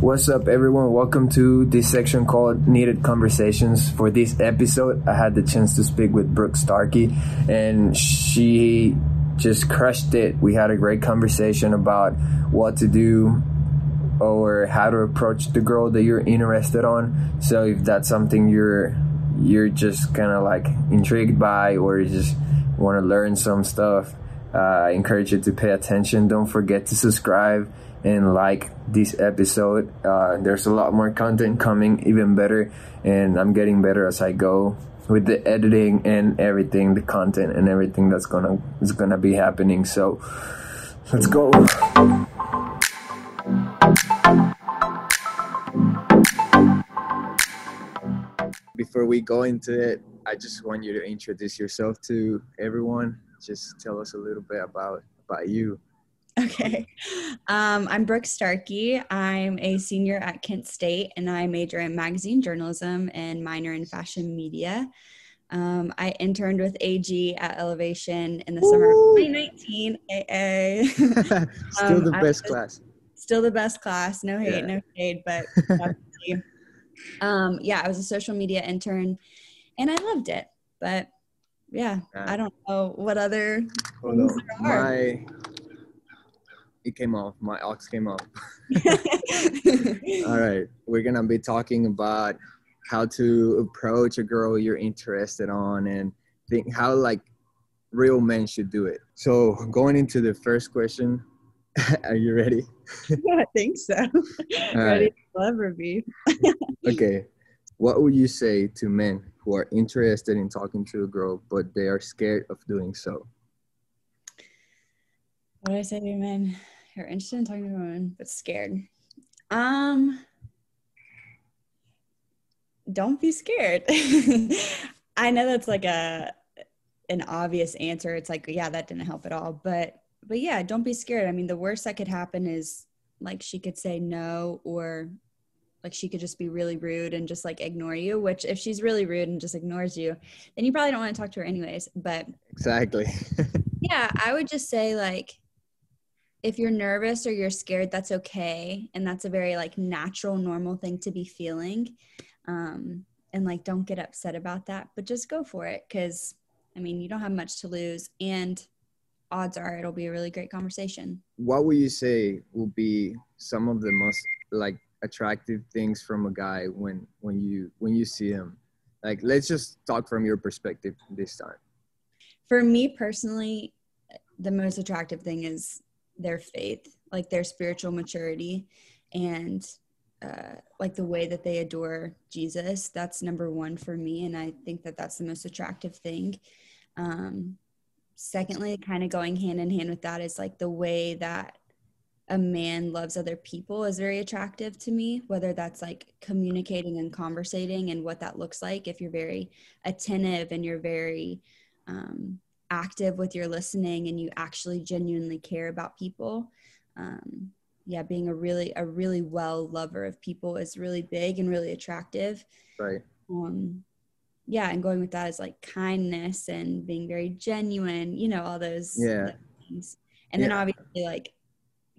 What's up, everyone? Welcome to this section called Needed Conversations. For this episode, I had the chance to speak with Brooke Starkey, and she just crushed it. We had a great conversation about what to do or how to approach the girl that you're interested on. So if that's something you're you're just kind of like intrigued by or you just want to learn some stuff, uh, I encourage you to pay attention. Don't forget to subscribe and like this episode. Uh, there's a lot more content coming, even better, and I'm getting better as I go with the editing and everything, the content and everything that's gonna is gonna be happening. So let's go. Before we go into it, I just want you to introduce yourself to everyone. Just tell us a little bit about about you. Okay. Um, I'm Brooke Starkey. I'm a senior at Kent State and I major in magazine journalism and minor in fashion media. Um, I interned with AG at Elevation in the Ooh. summer of 2019. AA. still um, the best class. Still the best class. No hate, yeah. no shade, but um, yeah, I was a social media intern and I loved it. But yeah, I don't know what other. Hold on. My it came off. My ox came off. All right, we're gonna be talking about how to approach a girl you're interested on and think how like real men should do it. So going into the first question, are you ready? yeah, I think so. ready right. to ever be. okay. What would you say to men who are interested in talking to a girl but they are scared of doing so? What do I say to men? You're interested in talking to women but scared. Um, don't be scared. I know that's like a an obvious answer. It's like, yeah, that didn't help at all. But but yeah, don't be scared. I mean, the worst that could happen is like she could say no or like she could just be really rude and just like ignore you which if she's really rude and just ignores you then you probably don't want to talk to her anyways but exactly yeah i would just say like if you're nervous or you're scared that's okay. And that's a very like natural normal thing to be feeling. Um, and like don't get upset about that but just go for it because i mean you don't have much to lose and odds are it'll be a really great conversation. What would you say will be some of the most like attractive things from a guy when when you when you see him? Like let's just talk from your perspective this time. For me personally the most attractive thing is their faith, like their spiritual maturity, and uh, like the way that they adore Jesus. That's number one for me, and I think that that's the most attractive thing. Um, secondly, kind of going hand in hand with that is like the way that a man loves other people is very attractive to me whether that's like communicating and conversating and what that looks like if you're very attentive and you're very um, active with your listening and you actually genuinely care about people um, yeah being a really a really well lover of people is really big and really attractive. Right. Um, yeah and going with that is like kindness and being very genuine you know all those yeah. things. And yeah. then obviously like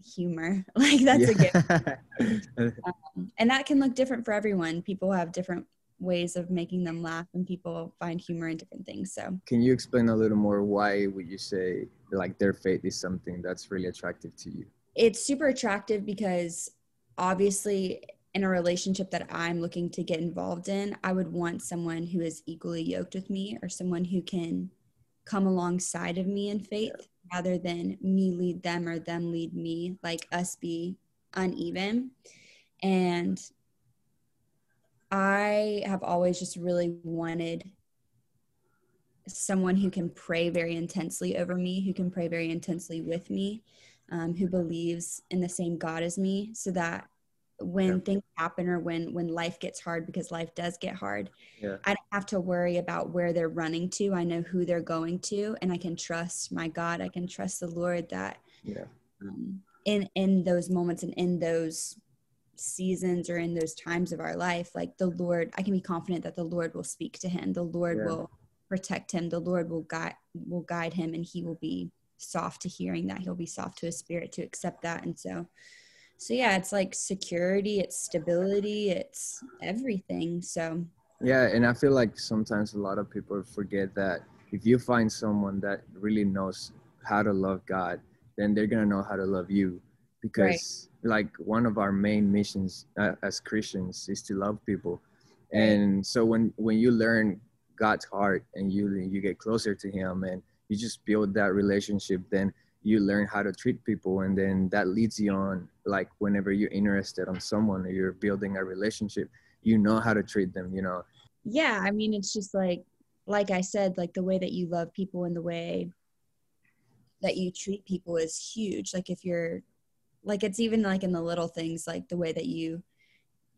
humor. Like that's yeah. a gift um, and that can look different for everyone. People have different ways of making them laugh and people find humor in different things so. Can you explain a little more why would you say like their faith is something that's really attractive to you? It's super attractive because obviously in a relationship that i'm looking to get involved in i would want someone who is equally yoked with me or someone who can come alongside of me in faith yeah. rather than me lead them or them lead me like us be uneven. And I have always just really wanted someone who can pray very intensely over me, who can pray very intensely with me, um, who believes in the same God as me, so that when yeah. things happen or when when life gets hard because life does get hard yeah. i don't have to worry about where they're running to i know who they're going to and i can trust my god i can trust the lord that yeah. um, in in those moments and in those seasons or in those times of our life like the lord i can be confident that the lord will speak to him. The lord yeah. will protect him. The lord will guide will guide him and he will be soft to hearing that. He'll be soft to his spirit to accept that. And so so yeah it's like security it's stability it's everything. So yeah and i feel like sometimes a lot of people forget that if you find someone that really knows how to love god then they're gonna know how to love you because right. like one of our main missions uh, as christians is to love people right. and so when when you learn god's heart and you you get closer to him and you just build that relationship then you learn how to treat people and then that leads you on like whenever you're interested on someone or you're building a relationship you know how to treat them you know yeah i mean it's just like like i said like the way that you love people and the way that you treat people is huge like if you're like it's even like in the little things like the way that you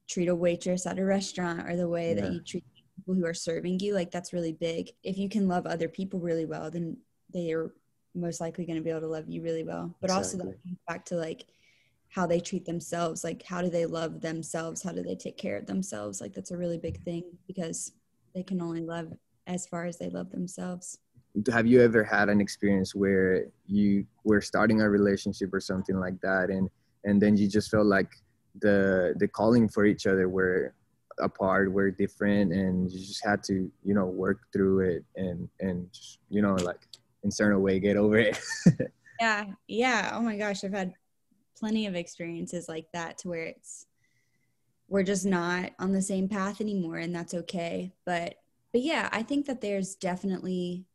treat a waitress at a restaurant or the way yeah. that you treat people who are serving you like that's really big. If you can love other people really well then they are most likely going to be able to love you really well. But exactly. also that comes back to like how they treat themselves like how do they love themselves? How do they take care of themselves? Like that's a really big thing because they can only love as far as they love themselves have you ever had an experience where you were starting a relationship or something like that and and then you just felt like the the calling for each other were apart were different and you just had to you know work through it and and just, you know like in certain way get over it? Yeah yeah. Oh my gosh i've had plenty of experiences like that to where it's we're just not on the same path anymore and that's okay. But but yeah i think that there's definitely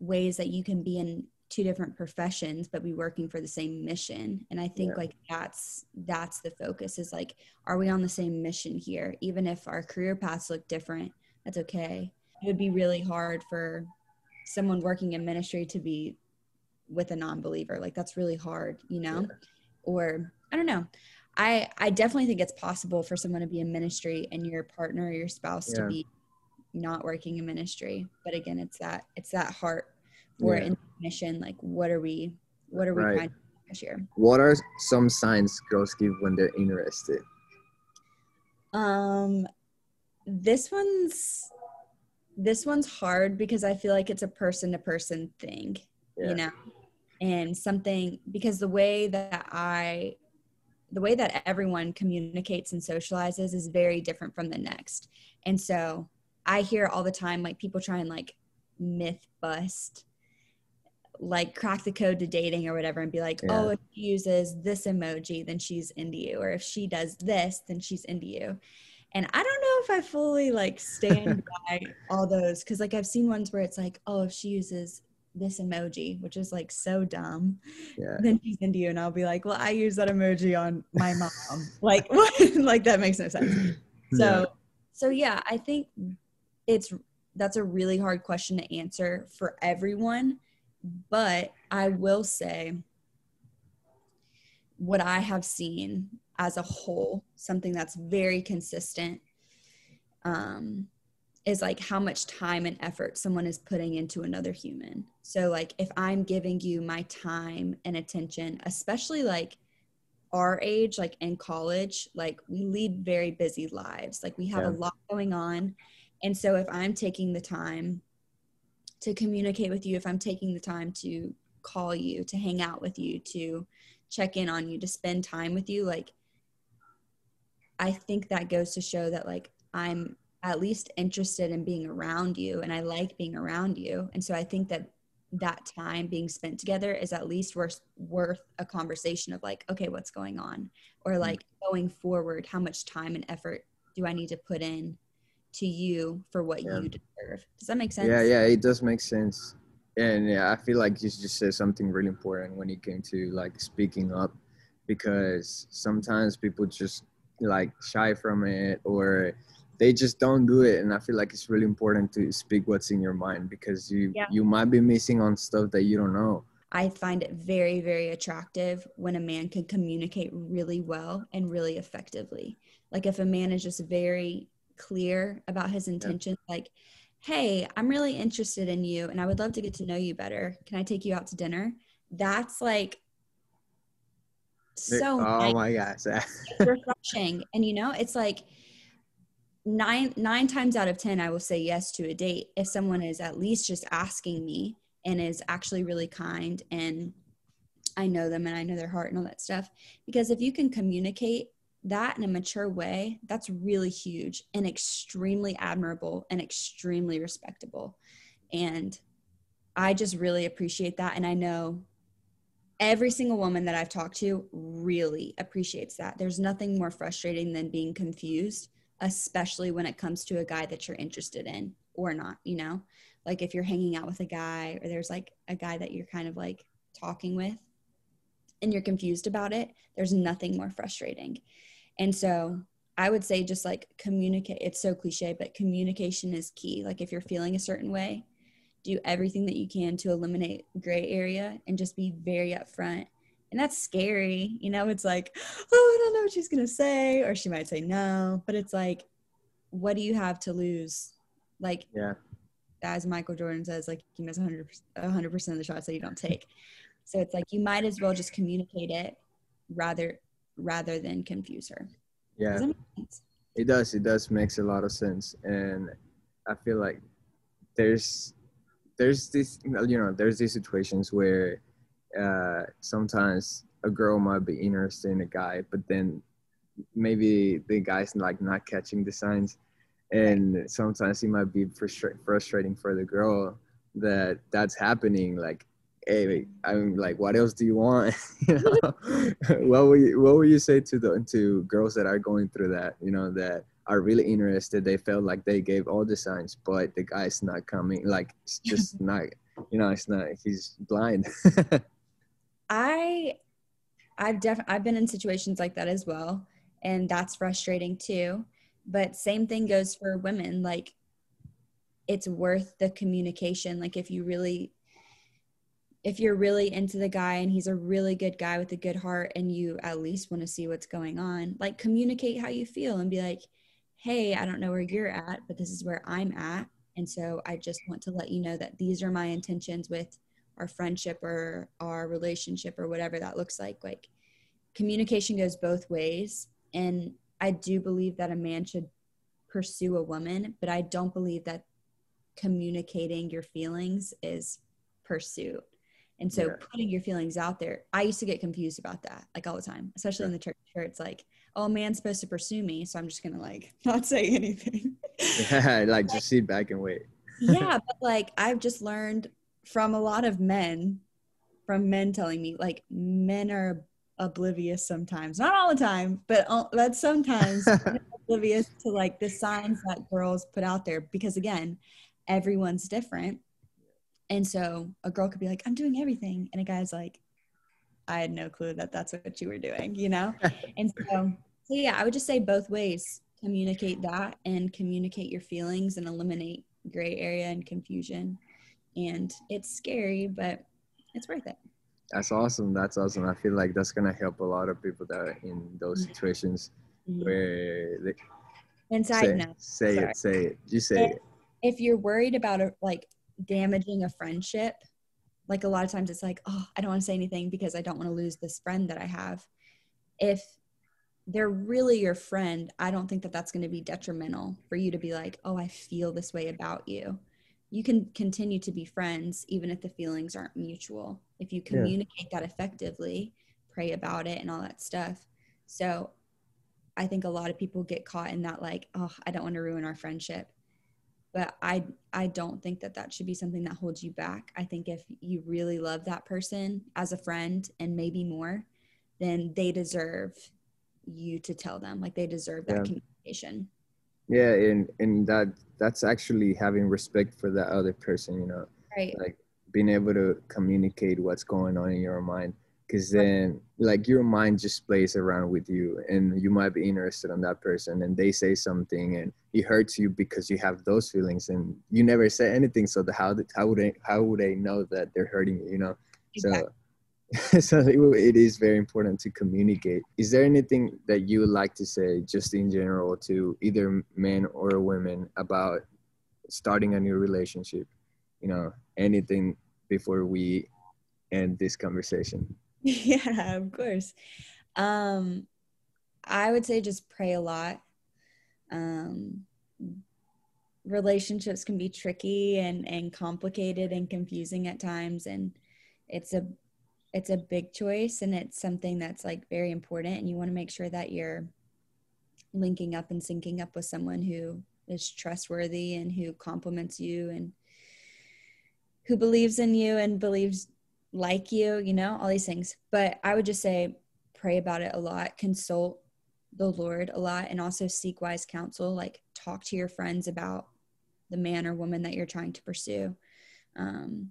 ways that you can be in two different professions but be working for the same mission and i think yeah. like that's that's the focus is like are we on the same mission here even if our career paths look different that's okay it would be really hard for someone working in ministry to be with a non-believer like that's really hard you know yeah. or i don't know i i definitely think it's possible for someone to be in ministry and your partner or your spouse yeah. to be not working in ministry but again it's that it's that heart for yeah. in mission like what are we what are we right. trying to year what are some signs girls give when they're interested um this one's this one's hard because I feel like it's a person to person thing, yeah. you know, and something because the way that I, the way that everyone communicates and socializes is very different from the next. And so I hear all the time like people try and like myth bust, like crack the code to dating or whatever and be like, yeah. oh, if she uses this emoji, then she's into you. Or if she does this, then she's into you and i don't know if i fully like stand by all those because like i've seen ones where it's like oh if she uses this emoji which is like so dumb yeah. then she's into you and i'll be like well i use that emoji on my mom like what like that makes no sense so yeah. so yeah i think it's that's a really hard question to answer for everyone but i will say what i have seen as a whole, something that's very consistent, um, is like how much time and effort someone is putting into another human. So, like, if I'm giving you my time and attention, especially like our age, like in college, like we lead very busy lives, like we have yeah. a lot going on. And so, if I'm taking the time to communicate with you, if I'm taking the time to call you, to hang out with you, to check in on you, to spend time with you, like I think that goes to show that like I'm at least interested in being around you and I like being around you. And so I think that that time being spent together is at least worth worth a conversation of like, okay, what's going on? Or mm. like going forward, how much time and effort do I need to put in to you for what yeah. you deserve? Does that make sense? Yeah, yeah, it does make sense. And yeah, I feel like you just said something really important when it came to like speaking up because sometimes people just like shy from it or they just don't do it and i feel like it's really important to speak what's in your mind because you yeah. you might be missing on stuff that you don't know i find it very very attractive when a man can communicate really well and really effectively like if a man is just very clear about his intentions yeah. like hey i'm really interested in you and i would love to get to know you better can i take you out to dinner that's like so oh nice. my gosh refreshing and you know it's like nine nine times out of ten i will say yes to a date if someone is at least just asking me and is actually really kind and I know them and I know their heart and all that stuff. Because if you can communicate that in a mature way, that's really huge and extremely admirable and extremely respectable. And I just really appreciate that. And I know every single woman that I've talked to really appreciates that. There's nothing more frustrating than being confused, especially when it comes to a guy that you're interested in or not, you know? Like if you're hanging out with a guy or there's like a guy that you're kind of like talking with and you're confused about it, there's nothing more frustrating. And so I would say just like communicate. It's so cliche, but communication is key. Like if you're feeling a certain way, do everything that you can to eliminate gray area and just be very upfront. And that's scary. You know, it's like, oh, I don't know what she's going to say, or she might say no, but it's like, what do you have to lose? Like, yeah. As Michael Jordan says, like you miss 100 100% of the shots that you don't take. So it's like you might as well just communicate it rather rather than confuse her. Yeah. Does it does. It does makes a lot of sense. And I feel like there's there's this you know there's these situations where uh, sometimes a girl might be interested in a guy, but then maybe the guy's like not catching the signs, and sometimes it might be frustra- frustrating for the girl that that's happening. Like, hey, I'm like, what else do you want? you know? what would you what will you say to the to girls that are going through that? You know that are really interested. They felt like they gave all the signs, but the guy's not coming. Like it's just not, you know, it's not. He's blind. I, I've definitely I've been in situations like that as well, and that's frustrating too. But same thing goes for women. Like, it's worth the communication. Like if you really if you're really into the guy and he's a really good guy with a good heart and you at least want to see what's going on like communicate how you feel and be like hey, I don't know where you're at, but this is where I'm at. And so I just want to let you know that these are my intentions with our friendship or our relationship or whatever that looks like. Like communication goes both ways. And I do believe that a man should pursue a woman, but I don't believe that communicating your feelings is pursuit. And so yeah. putting your feelings out there, I used to get confused about that like all the time, especially yeah. in the church where it's like, oh, man's supposed to pursue me. So I'm just going to like not say anything. yeah, like just sit back and wait. yeah. But like I've just learned from a lot of men, from men telling me like men are oblivious sometimes, not all the time, but, but sometimes oblivious to like the signs that girls put out there because again, everyone's different and so a girl could be like, I'm doing everything. And a guy's like, I had no clue that that's what you were doing, you know? and so, so, yeah, I would just say both ways communicate that and communicate your feelings and eliminate gray area and confusion. And it's scary, but it's worth it. That's awesome. That's awesome. I feel like that's going to help a lot of people that are in those mm-hmm. situations mm-hmm. where they. And side say, note, say sorry. it, say it. You say if, it. If you're worried about a, like damaging a friendship like a lot of times it's like oh i don't want to say anything because i don't want to lose this friend that i have. If they're really your friend i don't think that that's going to be detrimental for you to be like oh i feel this way about you. You can continue to be friends even if the feelings aren't mutual. If you communicate yeah. that effectively pray about it and all that stuff. So i think a lot of people get caught in that like oh i don't want to ruin our friendship but i i don't think that that should be something that holds you back. I think if you really love that person as a friend and maybe more then they deserve you to tell them like they deserve that yeah. communication. Yeah and and that that's actually having respect for that other person you know right. like being able to communicate what's going on in your mind because then like your mind just plays around with you and you might be interested in that person and they say something and it hurts you because you have those feelings and you never say anything so the, how, how would they how would they know that they're hurting you you know? Exactly. so so it is very important to communicate. Is there anything that you would like to say just in general to either men or women about starting a new relationship? You know anything before we end this conversation Yeah, of course. Um, I would say just pray a lot. Um, relationships can be tricky and, and complicated and confusing at times. And it's a it's a big choice and it's something that's like very important and you want to make sure that you're linking up and syncing up with someone who is trustworthy and who compliments you and who believes in you and believes like you, you know, all these things. But I would just say pray about it a lot, consult the Lord a lot, and also seek wise counsel. Like talk to your friends about the man or woman that you're trying to pursue. Um,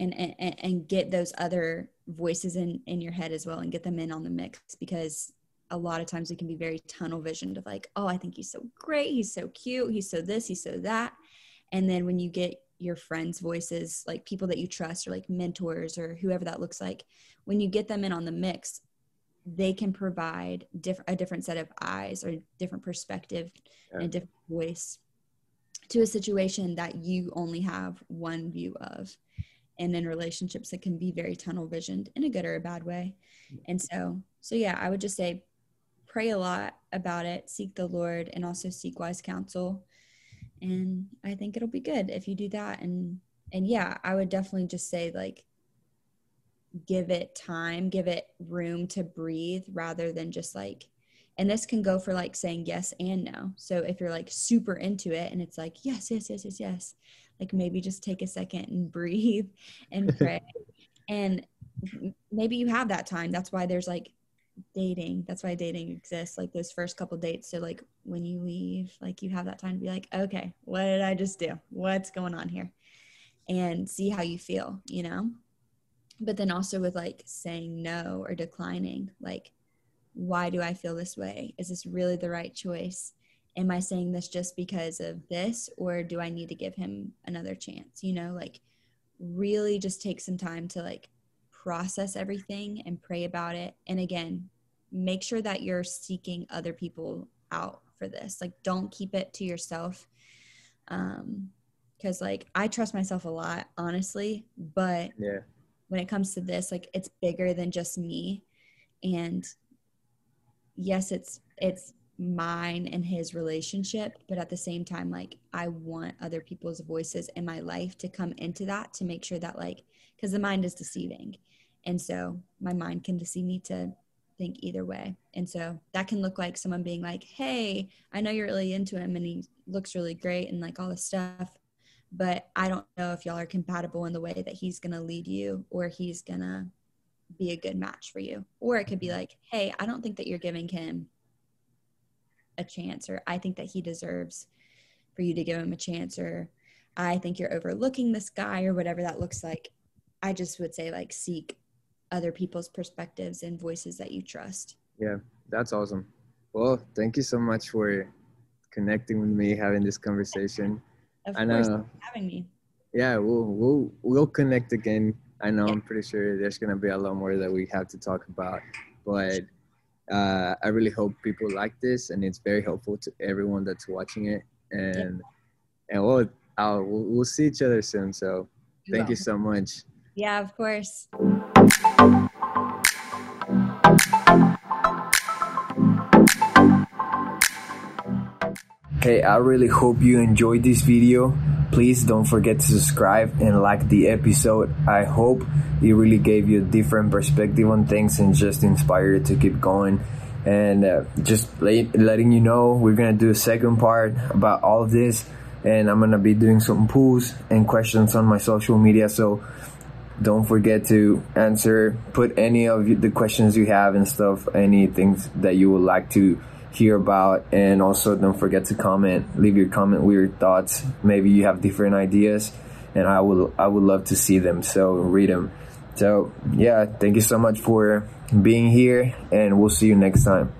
and, and and get those other voices in in your head as well and get them in on the mix because a lot of times we can be very tunnel visioned of like oh i think he's so great he's so cute he's so this he's so that and then when you get your friends voices like people that you trust or like mentors or whoever that looks like when you get them in on the mix they can provide diff- a different set of eyes or different perspective yeah. and a different voice to a situation that you only have one view of. And in relationships it can be very tunnel visioned in a good or a bad way. And so so yeah i would just say pray a lot about it seek the lord and also seek wise counsel and i think it'll be good if you do that. And and yeah i would definitely just say like give it time give it room to breathe rather than just like and this can go for like saying yes and no. So if you're like super into it and it's like yes yes yes yes yes like maybe just take a second and breathe and pray. And maybe you have that time. That's why there's like dating that's why dating exists like those first couple dates. So like when you leave like you have that time to be like okay what did i just do? What's going on here? And see how you feel you know? But then also with like saying no or declining like why do i feel this way? Is this really the right choice? Am I saying this just because of this, or do I need to give him another chance? You know, like really just take some time to like process everything and pray about it. And again, make sure that you're seeking other people out for this. Like, don't keep it to yourself. Um, because like I trust myself a lot, honestly, but yeah, when it comes to this, like it's bigger than just me. And yes, it's it's mine and his relationship but at the same time like i want other people's voices in my life to come into that to make sure that like because the mind is deceiving and so my mind can deceive me to think either way. And so that can look like someone being like hey i know you're really into him and he looks really great and like all this stuff but i don't know if y'all are compatible in the way that he's gonna lead you or he's gonna be a good match for you. Or it could be mm-hmm. like hey i don't think that you're giving him a chance or I think that he deserves for you to give him a chance or I think you're overlooking this guy or whatever that looks like. I just would say like seek other people's perspectives and voices that you trust. Yeah, that's awesome. Well, thank you so much for connecting with me, having this conversation. Of I course, know, having me. Yeah, we'll we'll we'll connect again. I know yeah. I'm pretty sure there's gonna be a lot more that we have to talk about, but uh, I really hope people like this, and it's very helpful to everyone that's watching it. And yeah. and we'll, I'll, we'll we'll see each other soon. So thank you so much. Yeah, of course. Hey, I really hope you enjoyed this video. Please don't forget to subscribe and like the episode. I hope it really gave you a different perspective on things and just inspired you to keep going. And uh, just letting you know, we're gonna do a second part about all this, and I'm gonna be doing some polls and questions on my social media. So don't forget to answer, put any of the questions you have and stuff, any things that you would like to hear about and also don't forget to comment leave your comment with your thoughts. Maybe you have different ideas and i will i would love to see them so read them so yeah thank you so much for being here and we'll see you next time